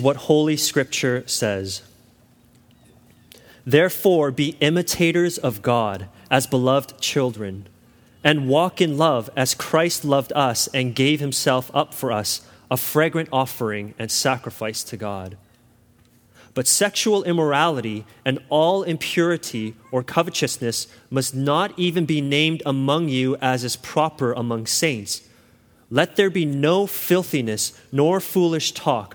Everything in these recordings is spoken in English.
what Holy Scripture says. Therefore, be imitators of God as beloved children, and walk in love as Christ loved us and gave himself up for us, a fragrant offering and sacrifice to God. But sexual immorality and all impurity or covetousness must not even be named among you as is proper among saints. Let there be no filthiness, nor foolish talk,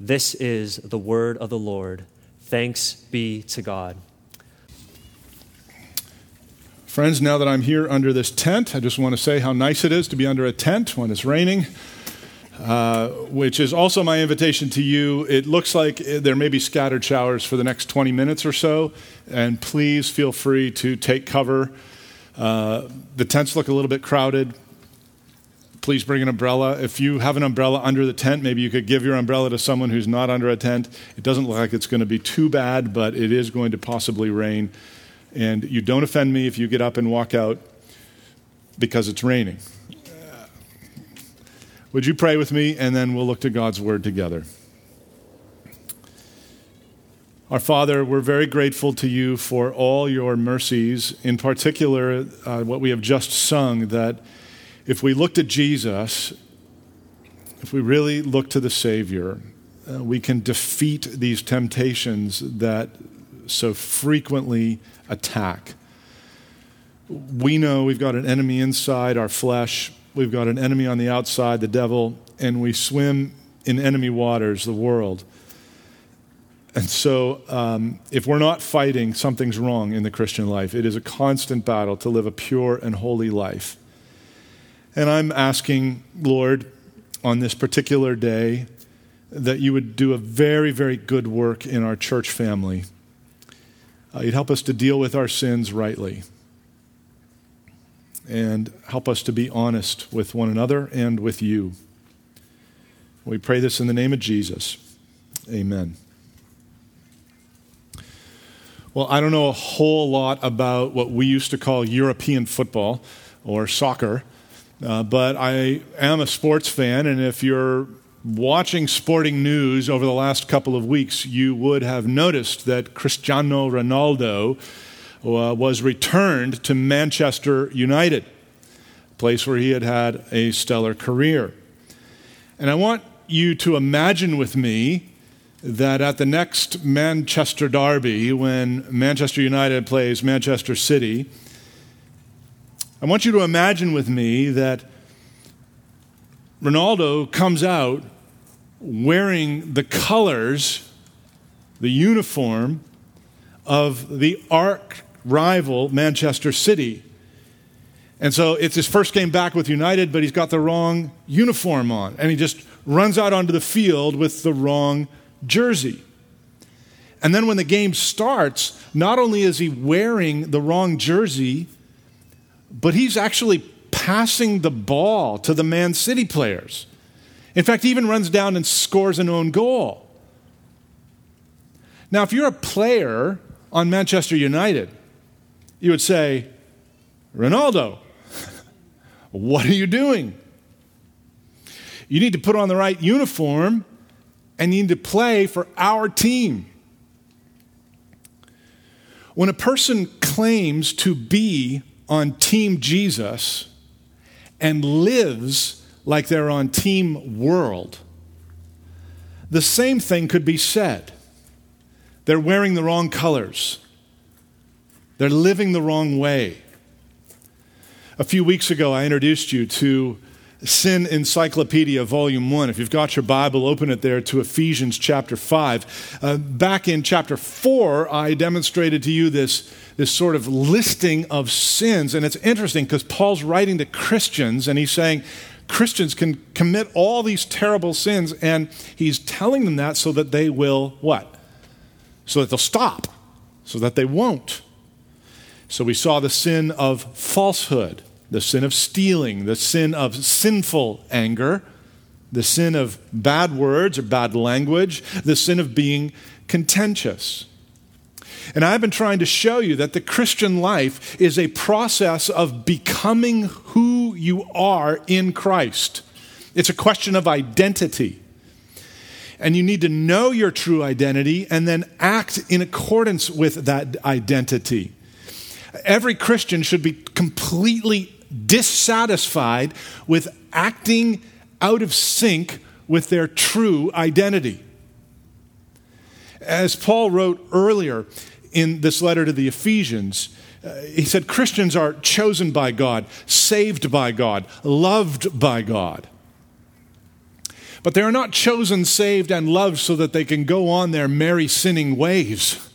This is the word of the Lord. Thanks be to God. Friends, now that I'm here under this tent, I just want to say how nice it is to be under a tent when it's raining, uh, which is also my invitation to you. It looks like there may be scattered showers for the next 20 minutes or so, and please feel free to take cover. Uh, the tents look a little bit crowded. Please bring an umbrella. If you have an umbrella under the tent, maybe you could give your umbrella to someone who's not under a tent. It doesn't look like it's going to be too bad, but it is going to possibly rain. And you don't offend me if you get up and walk out because it's raining. Would you pray with me, and then we'll look to God's word together? Our Father, we're very grateful to you for all your mercies, in particular, uh, what we have just sung that if we looked at Jesus, if we really look to the Savior, uh, we can defeat these temptations that so frequently attack. We know we've got an enemy inside our flesh, we've got an enemy on the outside, the devil, and we swim in enemy waters, the world. And so, um, if we're not fighting, something's wrong in the Christian life. It is a constant battle to live a pure and holy life. And I'm asking, Lord, on this particular day, that you would do a very, very good work in our church family uh, you'd help us to deal with our sins rightly and help us to be honest with one another and with you. We pray this in the name of Jesus. Amen. Well, I don't know a whole lot about what we used to call European football or soccer, uh, but I am a sports fan, and if you're watching sporting news over the last couple of weeks, you would have noticed that Cristiano Ronaldo uh, was returned to Manchester United, a place where he had had a stellar career. And I want you to imagine with me that at the next Manchester Derby, when Manchester United plays Manchester City, I want you to imagine with me that Ronaldo comes out wearing the colors, the uniform of the arch rival Manchester City. And so it's his first game back with United, but he's got the wrong uniform on. And he just runs out onto the field with the wrong jersey. And then when the game starts, not only is he wearing the wrong jersey, but he's actually passing the ball to the Man City players. In fact, he even runs down and scores an own goal. Now, if you're a player on Manchester United, you would say, Ronaldo, what are you doing? You need to put on the right uniform and you need to play for our team. When a person claims to be on Team Jesus and lives like they're on Team World, the same thing could be said. They're wearing the wrong colors, they're living the wrong way. A few weeks ago, I introduced you to Sin Encyclopedia, Volume 1. If you've got your Bible, open it there to Ephesians chapter 5. Uh, back in chapter 4, I demonstrated to you this, this sort of listing of sins. And it's interesting because Paul's writing to Christians and he's saying, Christians can commit all these terrible sins, and he's telling them that so that they will what? So that they'll stop, so that they won't. So we saw the sin of falsehood the sin of stealing, the sin of sinful anger, the sin of bad words or bad language, the sin of being contentious. And I've been trying to show you that the Christian life is a process of becoming who you are in Christ. It's a question of identity. And you need to know your true identity and then act in accordance with that identity. Every Christian should be completely dissatisfied with acting out of sync with their true identity. As Paul wrote earlier in this letter to the Ephesians, uh, he said Christians are chosen by God, saved by God, loved by God. But they are not chosen, saved, and loved so that they can go on their merry sinning ways.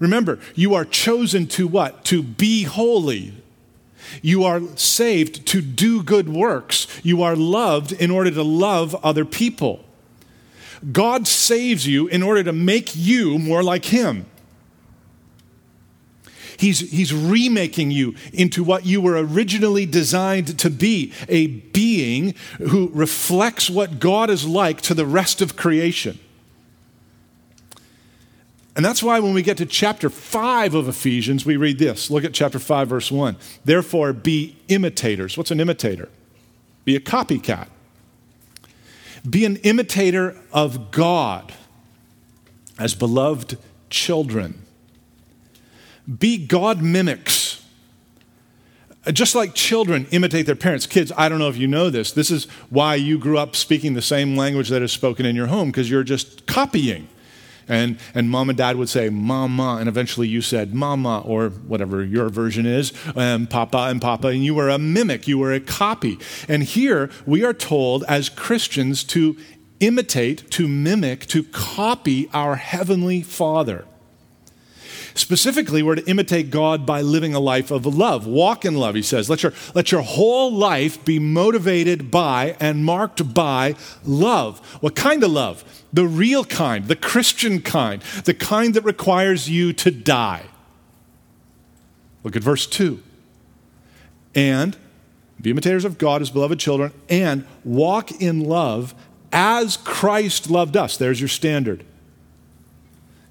Remember, you are chosen to what? To be holy, you are saved to do good works. You are loved in order to love other people. God saves you in order to make you more like Him. He's, he's remaking you into what you were originally designed to be a being who reflects what God is like to the rest of creation. And that's why when we get to chapter 5 of Ephesians, we read this. Look at chapter 5, verse 1. Therefore, be imitators. What's an imitator? Be a copycat. Be an imitator of God as beloved children. Be God mimics. Just like children imitate their parents. Kids, I don't know if you know this. This is why you grew up speaking the same language that is spoken in your home, because you're just copying. And, and mom and dad would say, Mama, and eventually you said, Mama, or whatever your version is, and Papa and Papa, and you were a mimic, you were a copy. And here we are told as Christians to imitate, to mimic, to copy our Heavenly Father. Specifically, we're to imitate God by living a life of love. Walk in love, he says. Let your, let your whole life be motivated by and marked by love. What kind of love? The real kind, the Christian kind, the kind that requires you to die. Look at verse 2. And be imitators of God as beloved children, and walk in love as Christ loved us. There's your standard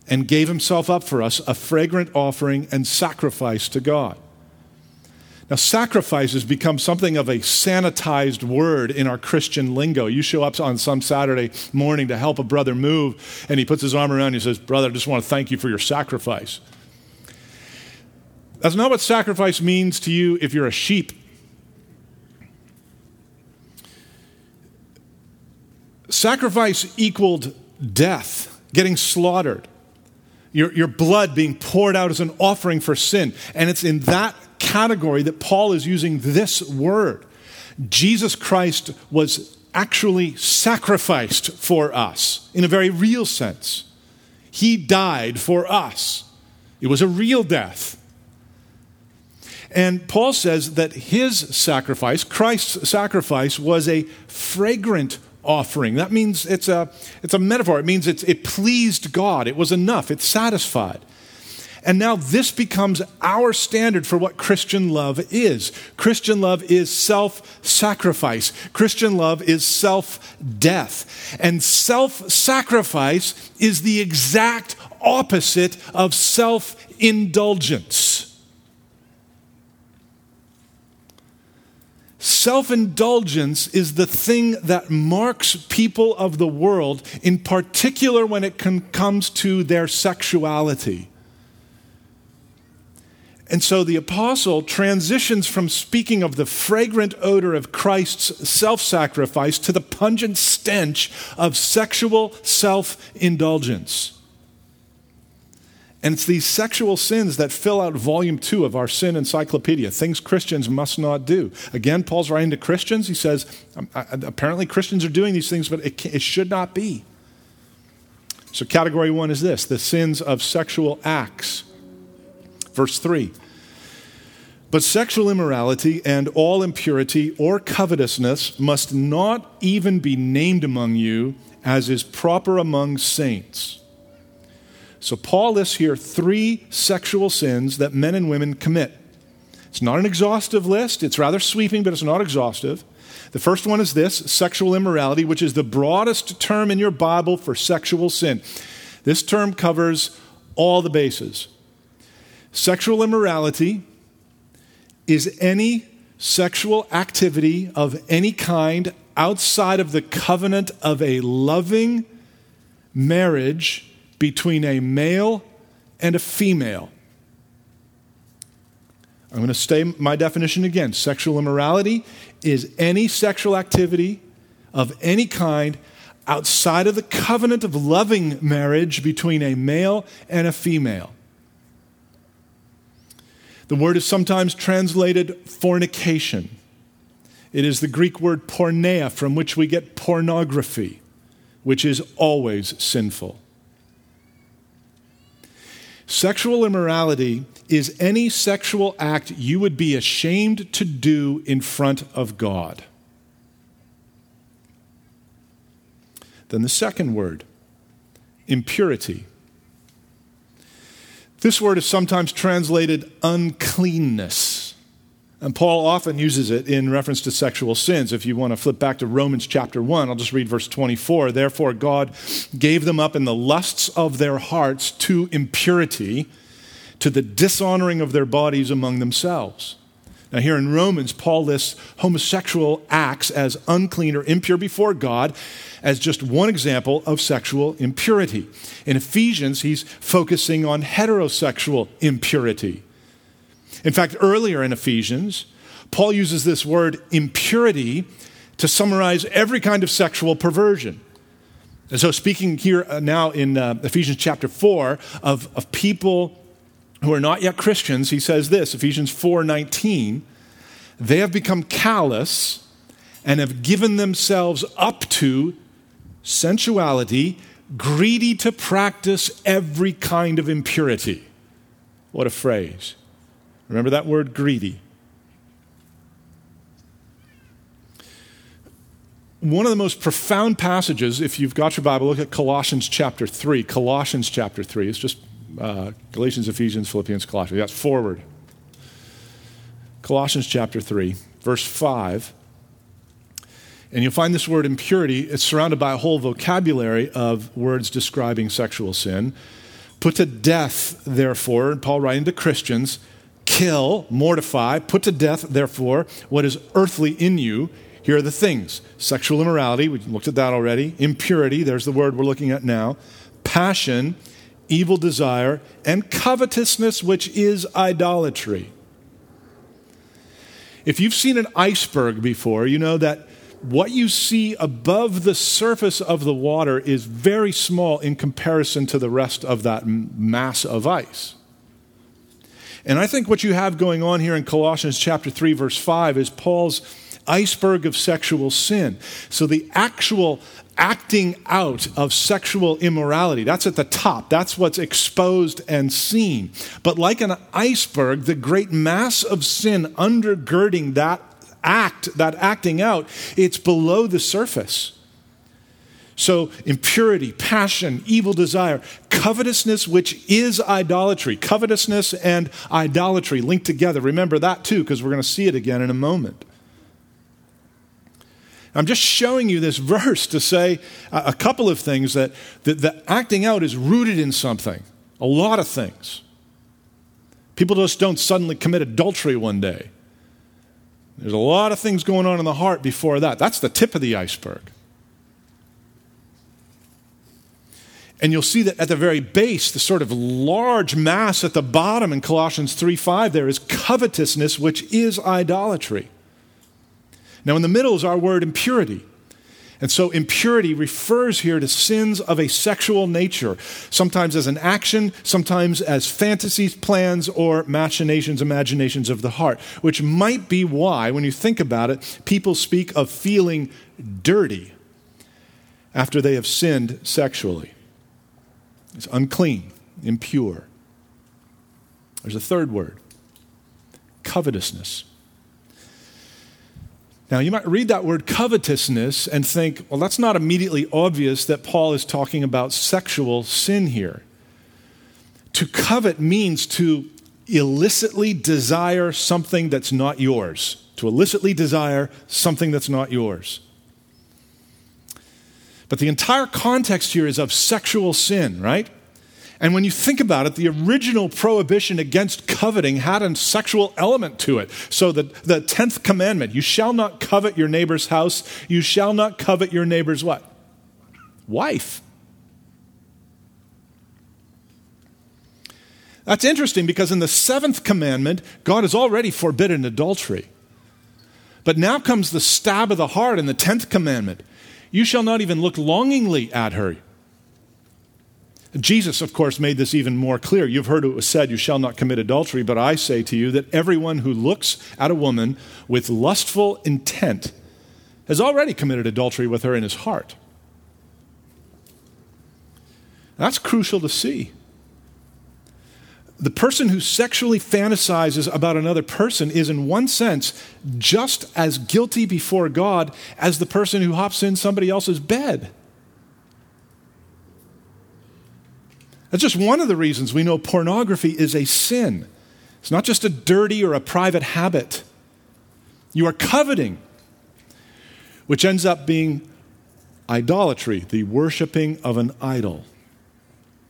and gave himself up for us, a fragrant offering and sacrifice to God. Now, sacrifice has become something of a sanitized word in our Christian lingo. You show up on some Saturday morning to help a brother move, and he puts his arm around you and says, Brother, I just want to thank you for your sacrifice. That's not what sacrifice means to you if you're a sheep. Sacrifice equaled death, getting slaughtered your, your blood being poured out as an offering for sin. And it's in that category that Paul is using this word. Jesus Christ was actually sacrificed for us in a very real sense. He died for us. It was a real death. And Paul says that his sacrifice, Christ's sacrifice, was a fragrant offering. That means it's a, it's a metaphor. It means it pleased God. It was enough. It satisfied. And now this becomes our standard for what Christian love is. Christian love is self sacrifice, Christian love is self death. And self sacrifice is the exact opposite of self indulgence. Self indulgence is the thing that marks people of the world, in particular when it comes to their sexuality. And so the apostle transitions from speaking of the fragrant odor of Christ's self sacrifice to the pungent stench of sexual self indulgence. And it's these sexual sins that fill out volume two of our sin encyclopedia, things Christians must not do. Again, Paul's writing to Christians. He says, um, apparently Christians are doing these things, but it, it should not be. So, category one is this the sins of sexual acts. Verse 3 But sexual immorality and all impurity or covetousness must not even be named among you, as is proper among saints. So, Paul lists here three sexual sins that men and women commit. It's not an exhaustive list, it's rather sweeping, but it's not exhaustive. The first one is this sexual immorality, which is the broadest term in your Bible for sexual sin. This term covers all the bases. Sexual immorality is any sexual activity of any kind outside of the covenant of a loving marriage between a male and a female. I'm going to say my definition again. Sexual immorality is any sexual activity of any kind outside of the covenant of loving marriage between a male and a female. The word is sometimes translated fornication. It is the Greek word porneia, from which we get pornography, which is always sinful. Sexual immorality is any sexual act you would be ashamed to do in front of God. Then the second word, impurity. This word is sometimes translated uncleanness. And Paul often uses it in reference to sexual sins. If you want to flip back to Romans chapter 1, I'll just read verse 24. Therefore, God gave them up in the lusts of their hearts to impurity, to the dishonoring of their bodies among themselves. Now, here in Romans, Paul lists homosexual acts as unclean or impure before God as just one example of sexual impurity. In Ephesians, he's focusing on heterosexual impurity. In fact, earlier in Ephesians, Paul uses this word impurity to summarize every kind of sexual perversion. And so, speaking here uh, now in uh, Ephesians chapter 4 of, of people who are not yet Christians, he says this Ephesians 4 19, they have become callous and have given themselves up to sensuality, greedy to practice every kind of impurity. What a phrase. Remember that word greedy. One of the most profound passages, if you've got your Bible, look at Colossians chapter 3. Colossians chapter 3. It's just uh, Galatians, Ephesians, Philippians, Colossians. That's forward. Colossians chapter 3, verse 5. And you'll find this word impurity, it's surrounded by a whole vocabulary of words describing sexual sin. Put to death, therefore, Paul writing to Christians, kill, mortify, put to death, therefore, what is earthly in you. Here are the things sexual immorality, we looked at that already, impurity, there's the word we're looking at now, passion, evil desire, and covetousness, which is idolatry. If you've seen an iceberg before, you know that what you see above the surface of the water is very small in comparison to the rest of that mass of ice. And I think what you have going on here in Colossians chapter 3 verse 5 is Paul's iceberg of sexual sin. So the actual acting out of sexual immorality, that's at the top. That's what's exposed and seen. But like an iceberg, the great mass of sin undergirding that act, that acting out, it's below the surface. So, impurity, passion, evil desire, covetousness, which is idolatry. Covetousness and idolatry linked together. Remember that too, because we're going to see it again in a moment. I'm just showing you this verse to say a couple of things that, that the acting out is rooted in something, a lot of things. People just don't suddenly commit adultery one day. There's a lot of things going on in the heart before that. That's the tip of the iceberg. And you'll see that at the very base, the sort of large mass at the bottom in Colossians 3 5, there is covetousness, which is idolatry. Now, in the middle is our word impurity. And so, impurity refers here to sins of a sexual nature, sometimes as an action, sometimes as fantasies, plans, or machinations, imaginations of the heart, which might be why, when you think about it, people speak of feeling dirty after they have sinned sexually. It's unclean, impure. There's a third word covetousness. Now, you might read that word covetousness and think, well, that's not immediately obvious that Paul is talking about sexual sin here. To covet means to illicitly desire something that's not yours, to illicitly desire something that's not yours. But the entire context here is of sexual sin, right? And when you think about it, the original prohibition against coveting had a sexual element to it. So the, the 10th commandment, you shall not covet your neighbor's house, you shall not covet your neighbor's what? Wife. That's interesting because in the seventh commandment, God has already forbidden adultery. But now comes the stab of the heart in the 10th commandment. You shall not even look longingly at her. Jesus, of course, made this even more clear. You've heard it was said, You shall not commit adultery, but I say to you that everyone who looks at a woman with lustful intent has already committed adultery with her in his heart. That's crucial to see. The person who sexually fantasizes about another person is, in one sense, just as guilty before God as the person who hops in somebody else's bed. That's just one of the reasons we know pornography is a sin. It's not just a dirty or a private habit. You are coveting, which ends up being idolatry, the worshiping of an idol.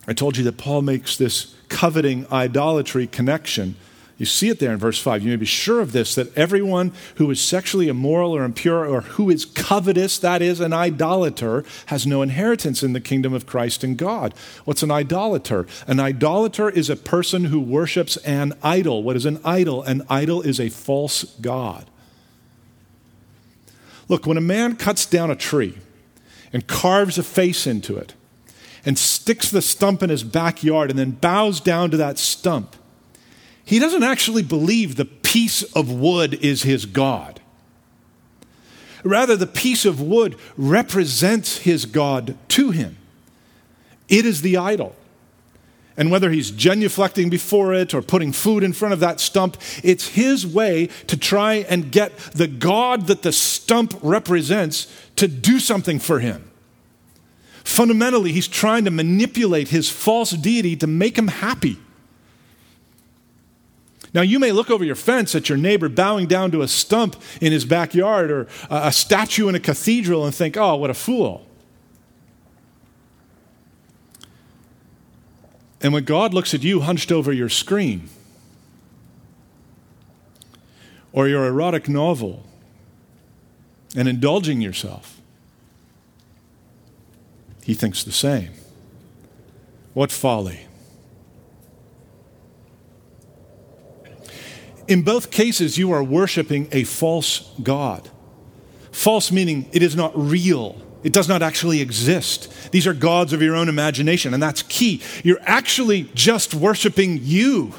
I told you that Paul makes this coveting idolatry connection. You see it there in verse 5. You may be sure of this that everyone who is sexually immoral or impure or who is covetous, that is, an idolater, has no inheritance in the kingdom of Christ and God. What's an idolater? An idolater is a person who worships an idol. What is an idol? An idol is a false God. Look, when a man cuts down a tree and carves a face into it, and sticks the stump in his backyard and then bows down to that stump. He doesn't actually believe the piece of wood is his God. Rather, the piece of wood represents his God to him. It is the idol. And whether he's genuflecting before it or putting food in front of that stump, it's his way to try and get the God that the stump represents to do something for him. Fundamentally, he's trying to manipulate his false deity to make him happy. Now, you may look over your fence at your neighbor bowing down to a stump in his backyard or a statue in a cathedral and think, oh, what a fool. And when God looks at you hunched over your screen or your erotic novel and indulging yourself, he thinks the same. What folly. In both cases, you are worshiping a false God. False meaning it is not real. It does not actually exist. These are gods of your own imagination, and that's key. You're actually just worshiping you.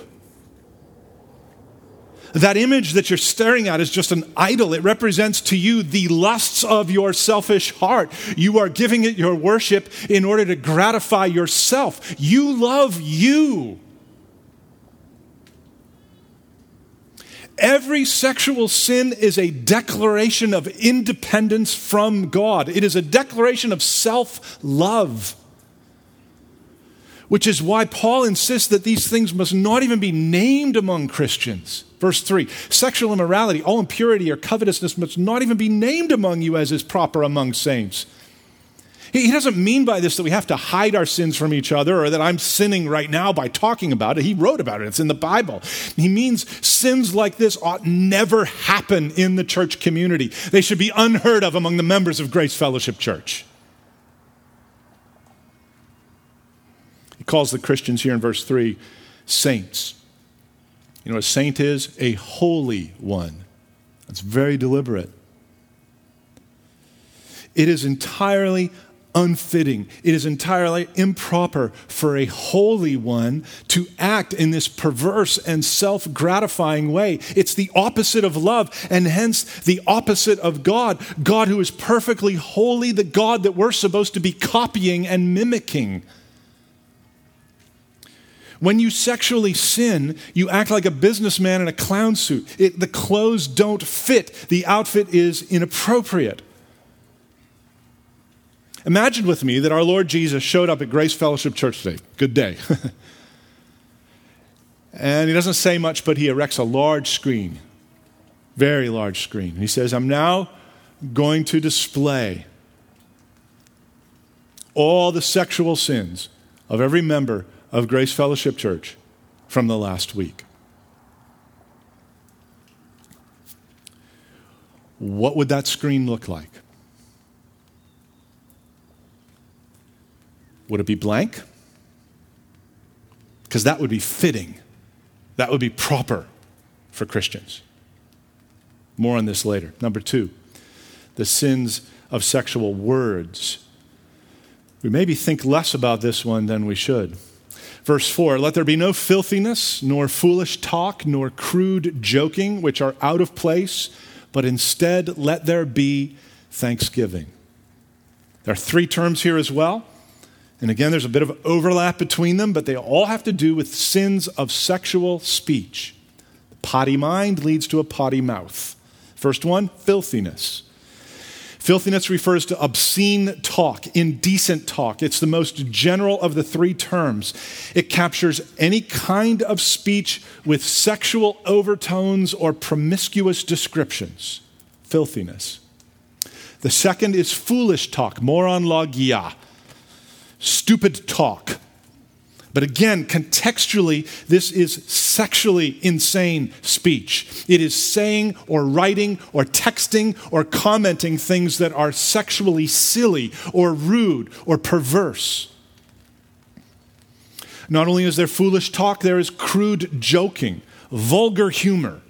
That image that you're staring at is just an idol. It represents to you the lusts of your selfish heart. You are giving it your worship in order to gratify yourself. You love you. Every sexual sin is a declaration of independence from God. It is a declaration of self love which is why Paul insists that these things must not even be named among Christians. Verse 3 Sexual immorality, all impurity or covetousness must not even be named among you as is proper among saints. He doesn't mean by this that we have to hide our sins from each other or that I'm sinning right now by talking about it. He wrote about it, it's in the Bible. He means sins like this ought never happen in the church community. They should be unheard of among the members of Grace Fellowship Church. Calls the Christians here in verse 3 saints. You know what a saint is? A holy one. That's very deliberate. It is entirely unfitting. It is entirely improper for a holy one to act in this perverse and self gratifying way. It's the opposite of love, and hence the opposite of God. God, who is perfectly holy, the God that we're supposed to be copying and mimicking. When you sexually sin, you act like a businessman in a clown suit. It, the clothes don't fit, the outfit is inappropriate. Imagine with me that our Lord Jesus showed up at Grace Fellowship Church today. Good day. and he doesn't say much, but he erects a large screen, very large screen. He says, I'm now going to display all the sexual sins of every member of Grace Fellowship Church from the last week. What would that screen look like? Would it be blank? Because that would be fitting. That would be proper for Christians. More on this later. Number two, the sins of sexual words. We maybe think less about this one than we should. Verse 4 Let there be no filthiness, nor foolish talk, nor crude joking, which are out of place, but instead let there be thanksgiving. There are three terms here as well. And again, there's a bit of overlap between them, but they all have to do with sins of sexual speech. The potty mind leads to a potty mouth. First one, filthiness. Filthiness refers to obscene talk, indecent talk. It's the most general of the three terms. It captures any kind of speech with sexual overtones or promiscuous descriptions. Filthiness. The second is foolish talk, moron logia, stupid talk. But again, contextually, this is sexually insane speech. It is saying or writing or texting or commenting things that are sexually silly or rude or perverse. Not only is there foolish talk, there is crude joking, vulgar humor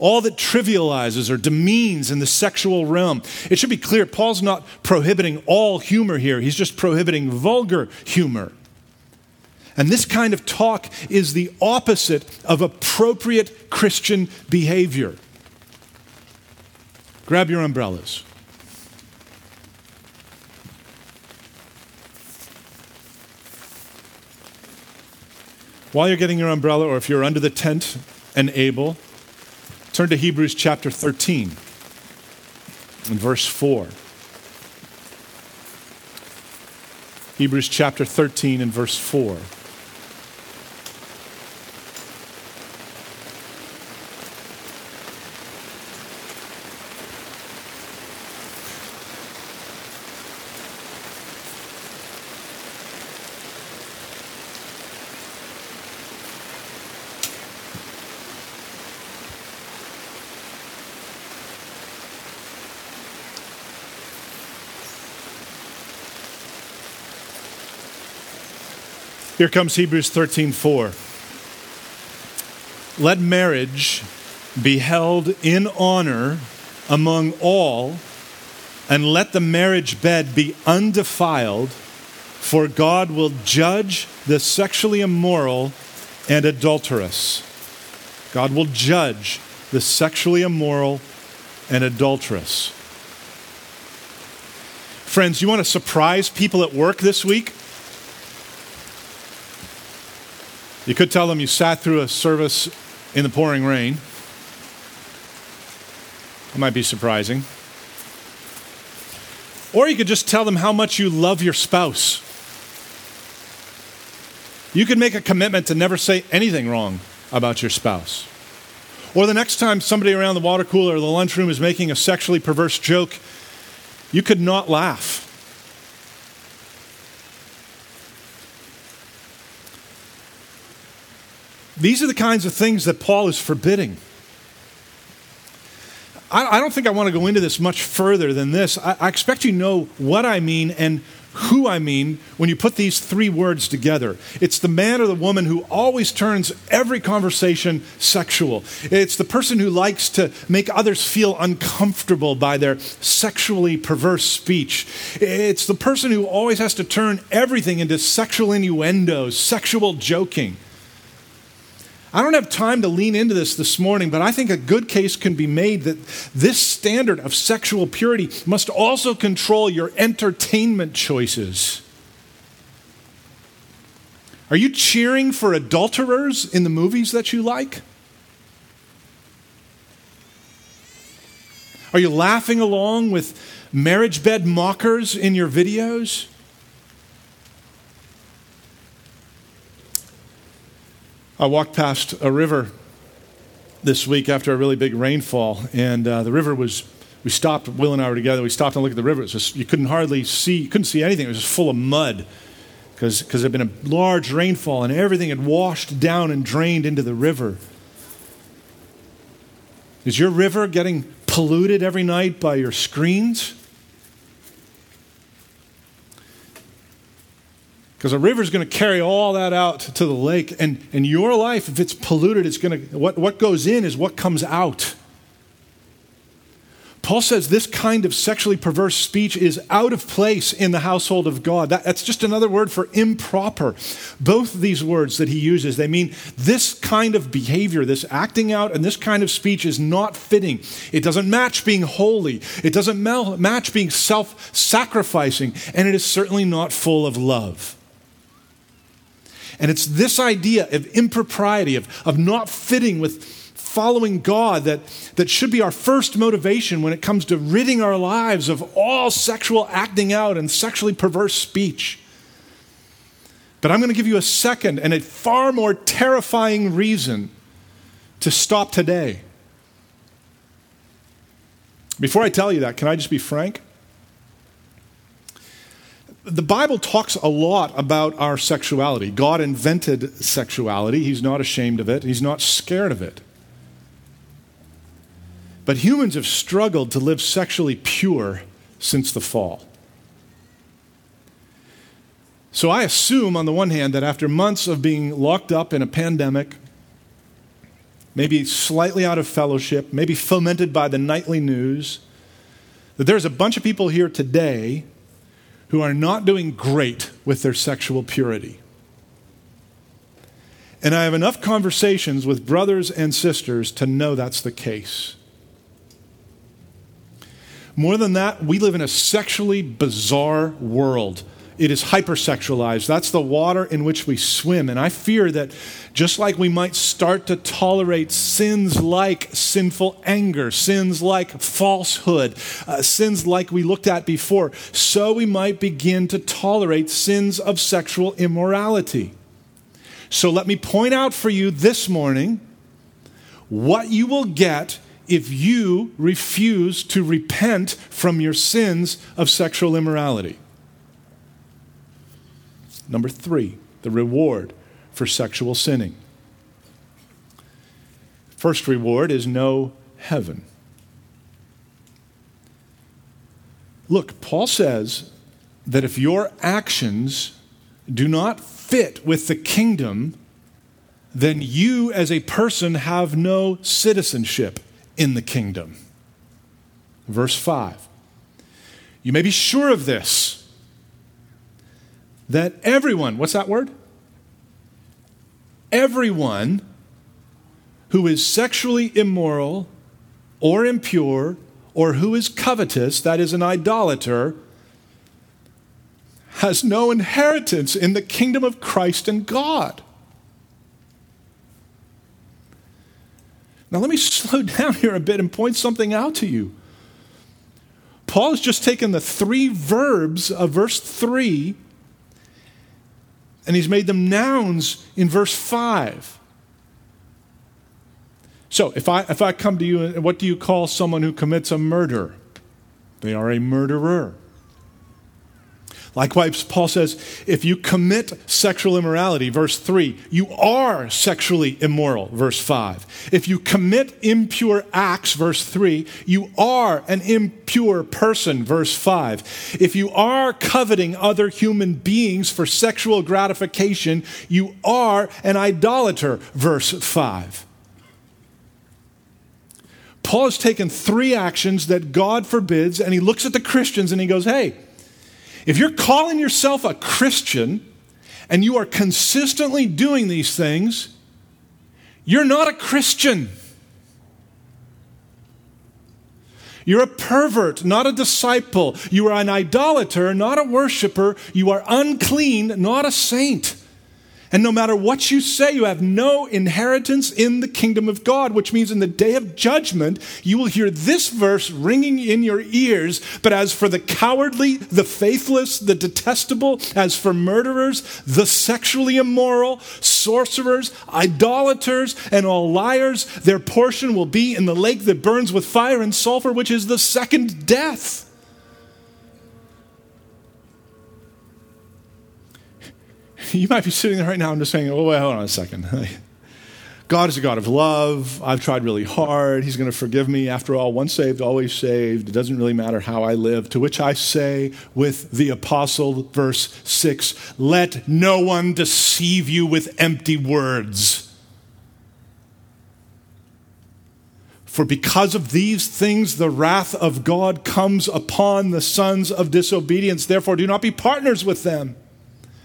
all that trivializes or demeans in the sexual realm. It should be clear Paul's not prohibiting all humor here, he's just prohibiting vulgar humor. And this kind of talk is the opposite of appropriate Christian behavior. Grab your umbrellas. While you're getting your umbrella, or if you're under the tent and able, turn to Hebrews chapter 13 and verse 4. Hebrews chapter 13 and verse 4. Here comes Hebrews 13:4. Let marriage be held in honor among all, and let the marriage bed be undefiled, for God will judge the sexually immoral and adulterous. God will judge the sexually immoral and adulterous. Friends, you want to surprise people at work this week? You could tell them you sat through a service in the pouring rain. It might be surprising. Or you could just tell them how much you love your spouse. You could make a commitment to never say anything wrong about your spouse. Or the next time somebody around the water cooler or the lunchroom is making a sexually perverse joke, you could not laugh. These are the kinds of things that Paul is forbidding. I, I don't think I want to go into this much further than this. I, I expect you know what I mean and who I mean when you put these three words together. It's the man or the woman who always turns every conversation sexual. It's the person who likes to make others feel uncomfortable by their sexually perverse speech. It's the person who always has to turn everything into sexual innuendos, sexual joking. I don't have time to lean into this this morning, but I think a good case can be made that this standard of sexual purity must also control your entertainment choices. Are you cheering for adulterers in the movies that you like? Are you laughing along with marriage bed mockers in your videos? I walked past a river this week after a really big rainfall, and uh, the river was. We stopped. Will and I were together. We stopped and looked at the river. It was just, you couldn't hardly see. You couldn't see anything. It was just full of mud because there had been a large rainfall and everything had washed down and drained into the river. Is your river getting polluted every night by your screens? Because a river is going to carry all that out to the lake. And, and your life, if it's polluted, it's going to, what, what goes in is what comes out. Paul says this kind of sexually perverse speech is out of place in the household of God. That, that's just another word for improper. Both these words that he uses, they mean this kind of behavior, this acting out, and this kind of speech is not fitting. It doesn't match being holy, it doesn't match being self sacrificing, and it is certainly not full of love. And it's this idea of impropriety, of, of not fitting with following God that, that should be our first motivation when it comes to ridding our lives of all sexual acting out and sexually perverse speech. But I'm going to give you a second and a far more terrifying reason to stop today. Before I tell you that, can I just be frank? The Bible talks a lot about our sexuality. God invented sexuality. He's not ashamed of it, He's not scared of it. But humans have struggled to live sexually pure since the fall. So I assume, on the one hand, that after months of being locked up in a pandemic, maybe slightly out of fellowship, maybe fomented by the nightly news, that there's a bunch of people here today who are not doing great with their sexual purity. And I have enough conversations with brothers and sisters to know that's the case. More than that, we live in a sexually bizarre world it is hypersexualized. That's the water in which we swim. And I fear that just like we might start to tolerate sins like sinful anger, sins like falsehood, uh, sins like we looked at before, so we might begin to tolerate sins of sexual immorality. So let me point out for you this morning what you will get if you refuse to repent from your sins of sexual immorality. Number three, the reward for sexual sinning. First reward is no heaven. Look, Paul says that if your actions do not fit with the kingdom, then you as a person have no citizenship in the kingdom. Verse 5. You may be sure of this that everyone, what's that word? Everyone who is sexually immoral or impure or who is covetous, that is, an idolater, has no inheritance in the kingdom of Christ and God. Now, let me slow down here a bit and point something out to you. Paul has just taken the three verbs of verse 3 and he's made them nouns in verse 5. So, if I, if I come to you, what do you call someone who commits a murder? They are a murderer. Likewise, Paul says, if you commit sexual immorality, verse 3, you are sexually immoral, verse 5. If you commit impure acts, verse 3, you are an impure person, verse 5. If you are coveting other human beings for sexual gratification, you are an idolater, verse 5. Paul has taken three actions that God forbids, and he looks at the Christians and he goes, hey, if you're calling yourself a Christian and you are consistently doing these things, you're not a Christian. You're a pervert, not a disciple. You are an idolater, not a worshiper. You are unclean, not a saint. And no matter what you say, you have no inheritance in the kingdom of God, which means in the day of judgment, you will hear this verse ringing in your ears. But as for the cowardly, the faithless, the detestable, as for murderers, the sexually immoral, sorcerers, idolaters, and all liars, their portion will be in the lake that burns with fire and sulfur, which is the second death. you might be sitting there right now and just saying, oh, wait, hold on a second. God is a God of love. I've tried really hard. He's going to forgive me. After all, once saved, always saved. It doesn't really matter how I live. To which I say with the apostle, verse 6 let no one deceive you with empty words. For because of these things, the wrath of God comes upon the sons of disobedience. Therefore, do not be partners with them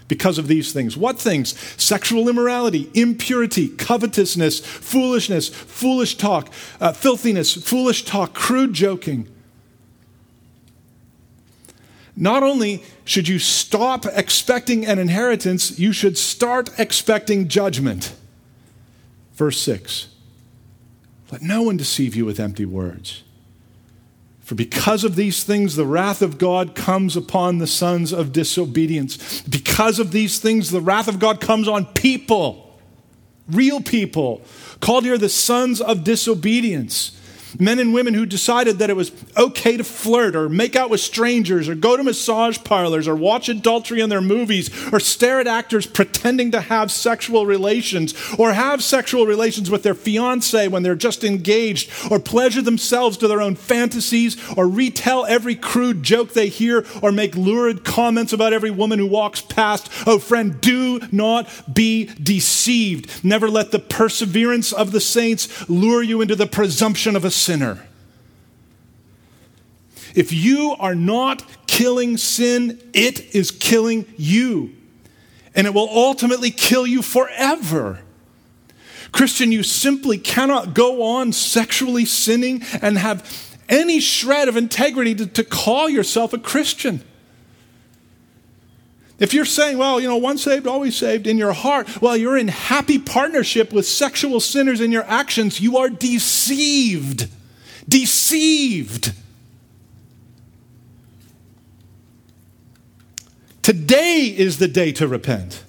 because of these things. What things? Sexual immorality, impurity, covetousness, foolishness, foolish talk, uh, filthiness, foolish talk, crude joking. Not only should you stop expecting an inheritance, you should start expecting judgment. Verse 6 Let no one deceive you with empty words. For because of these things, the wrath of God comes upon the sons of disobedience. Because of these things, the wrath of God comes on people, real people, called here the sons of disobedience men and women who decided that it was okay to flirt or make out with strangers or go to massage parlors or watch adultery in their movies or stare at actors pretending to have sexual relations or have sexual relations with their fiance when they're just engaged or pleasure themselves to their own fantasies or retell every crude joke they hear or make lurid comments about every woman who walks past. Oh, friend, do not be deceived. Never let the perseverance of the saints lure you into the presumption of a sinner. If you are not killing sin, it is killing you. And it will ultimately kill you forever. Christian, you simply cannot go on sexually sinning and have any shred of integrity to, to, call yourself a Christian. If you're saying, well, you know, once saved, always saved in your heart, well, you're in happy partnership with sexual sinners in your actions, you are deceived deceived. Today is the day to repent.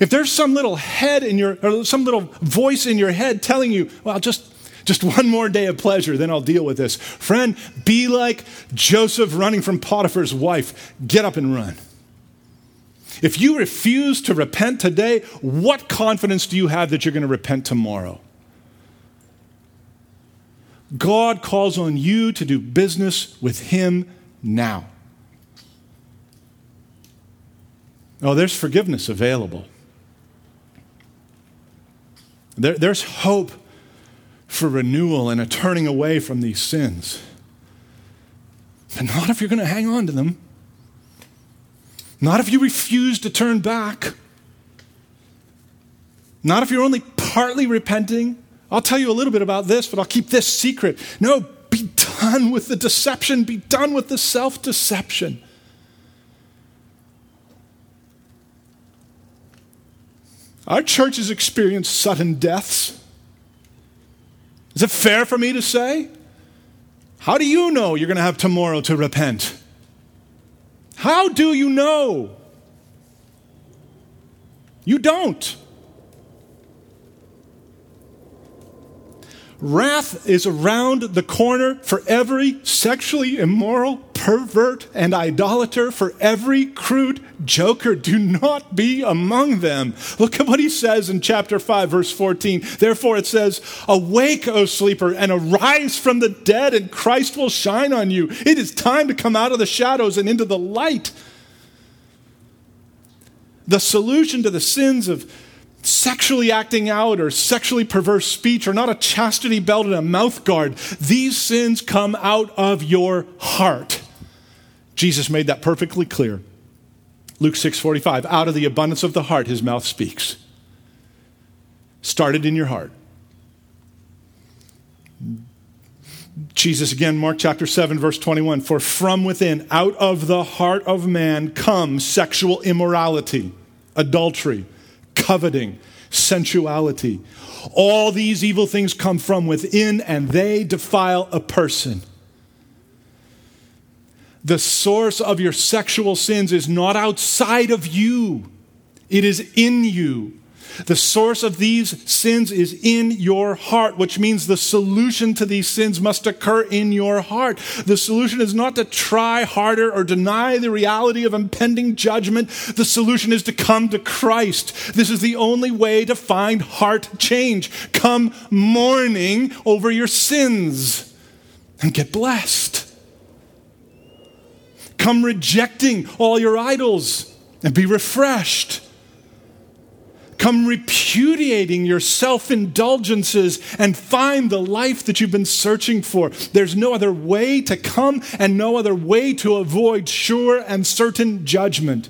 If there's some little head in your, or some little voice in your head telling you, well, just, just one more day of pleasure, then I'll deal with this. Friend, be like Joseph running from Potiphar's wife. Get up and run. If you refuse to repent today, what confidence do you have that you're going to repent tomorrow? God calls on you to do business with Him now. Oh, there's forgiveness available. There, there's hope for renewal and a turning away from these sins. But not if you're going to hang on to them. Not if you refuse to turn back. Not if you're only partly repenting I'll tell you a little bit about this, but I'll keep this secret. No, be done with the deception, be done with the self deception. Our church has experienced sudden deaths. Is it fair for me to say? How do you know you're going to have tomorrow to repent? How do you know? You don't. Wrath is around the corner for every sexually immoral, pervert, and idolater, for every crude joker. Do not be among them. Look at what he says in chapter 5, verse 14. Therefore, it says, Awake, O sleeper, and arise from the dead, and Christ will shine on you. It is time to come out of the shadows and into the light. The solution to the sins of sexually acting out or sexually perverse speech or not a chastity belt and a mouth guard. These sins come out of your heart. Jesus made that perfectly clear. Luke 6:45 out of the abundance of the heart his mouth speaks. Started in your heart. Jesus again, Mark chapter 7, verse 21 For from within, out of the heart of man, comes sexual immorality, adultery, coveting, sensuality. All these evil things come from within and they defile a person. The source of your sexual sins is not outside of you, it is in you. The source of these sins is in your heart, which means the solution to these sins must occur in your heart. The solution is not to try harder or deny the reality of impending judgment. The solution is to come to Christ. This is the only way to find heart change. Come mourning over your sins and get blessed. Come rejecting all your idols and be refreshed. Come repudiating your self indulgences and find the life that you've been searching for. There's no other way to come and no other way to avoid sure and certain judgment.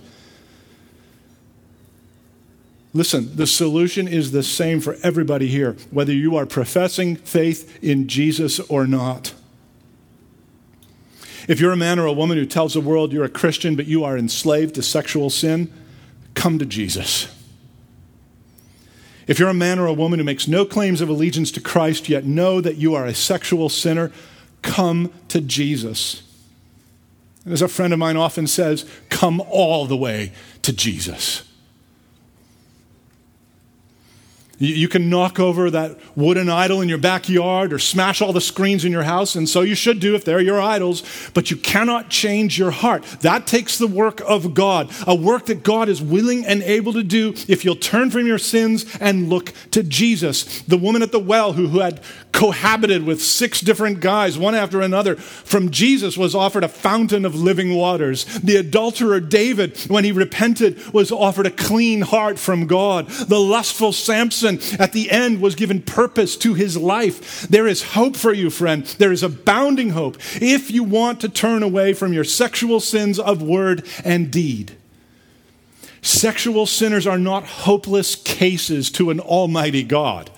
Listen, the solution is the same for everybody here, whether you are professing faith in Jesus or not. If you're a man or a woman who tells the world you're a Christian but you are enslaved to sexual sin, come to Jesus. If you're a man or a woman who makes no claims of allegiance to Christ, yet know that you are a sexual sinner, come to Jesus. And as a friend of mine often says, come all the way to Jesus. You can knock over that wooden idol in your backyard or smash all the screens in your house, and so you should do if they're your idols, but you cannot change your heart. That takes the work of God, a work that God is willing and able to do if you'll turn from your sins and look to Jesus. The woman at the well who, who had cohabited with six different guys, one after another, from Jesus was offered a fountain of living waters. The adulterer David, when he repented, was offered a clean heart from God. The lustful Samson, at the end was given purpose to his life. There is hope for you, friend. There is abounding hope if you want to turn away from your sexual sins of word and deed. Sexual sinners are not hopeless cases to an almighty God.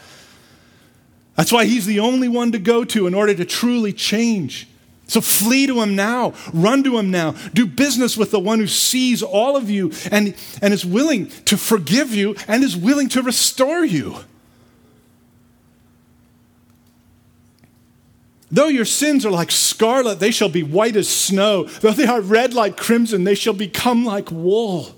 That's why he's the only one to go to in order to truly change. So flee to him now. Run to him now. Do business with the one who sees all of you and, and is willing to forgive you and is willing to restore you. Though your sins are like scarlet, they shall be white as snow. Though they are red like crimson, they shall become like wool.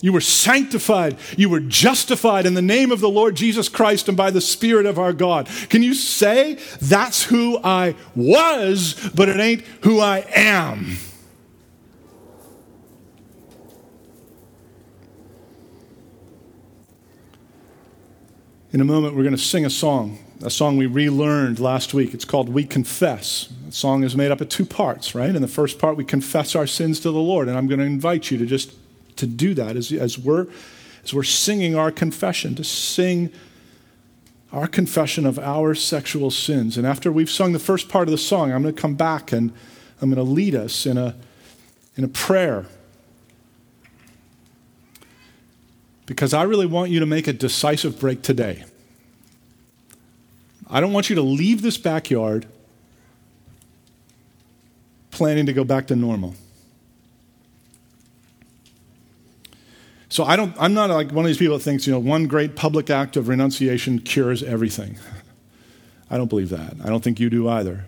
you were sanctified. You were justified in the name of the Lord Jesus Christ and by the Spirit of our God. Can you say, that's who I was, but it ain't who I am? In a moment, we're going to sing a song, a song we relearned last week. It's called We Confess. The song is made up of two parts, right? In the first part, we confess our sins to the Lord. And I'm going to invite you to just to do that as, as we're as we're singing our confession, to sing our confession of our sexual sins. And after we've sung the first part of the song, I'm going to come back and I'm going to lead us in a, in a prayer. Because I really want you to make a decisive break today. I don't want you to leave this backyard planning to go back to normal. So I don't, I'm not like one of these people that thinks, you know, one great public act of renunciation cures everything. I don't believe that. I don't think you do either.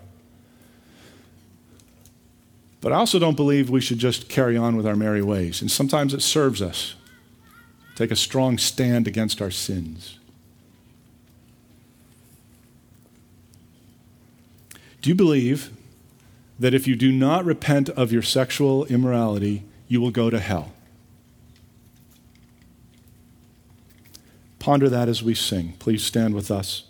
But I also don't believe we should just carry on with our merry ways. And sometimes it serves us. Take a strong stand against our sins. Do you believe that if you do not repent of your sexual immorality, you will go to hell? Ponder that as we sing. Please stand with us.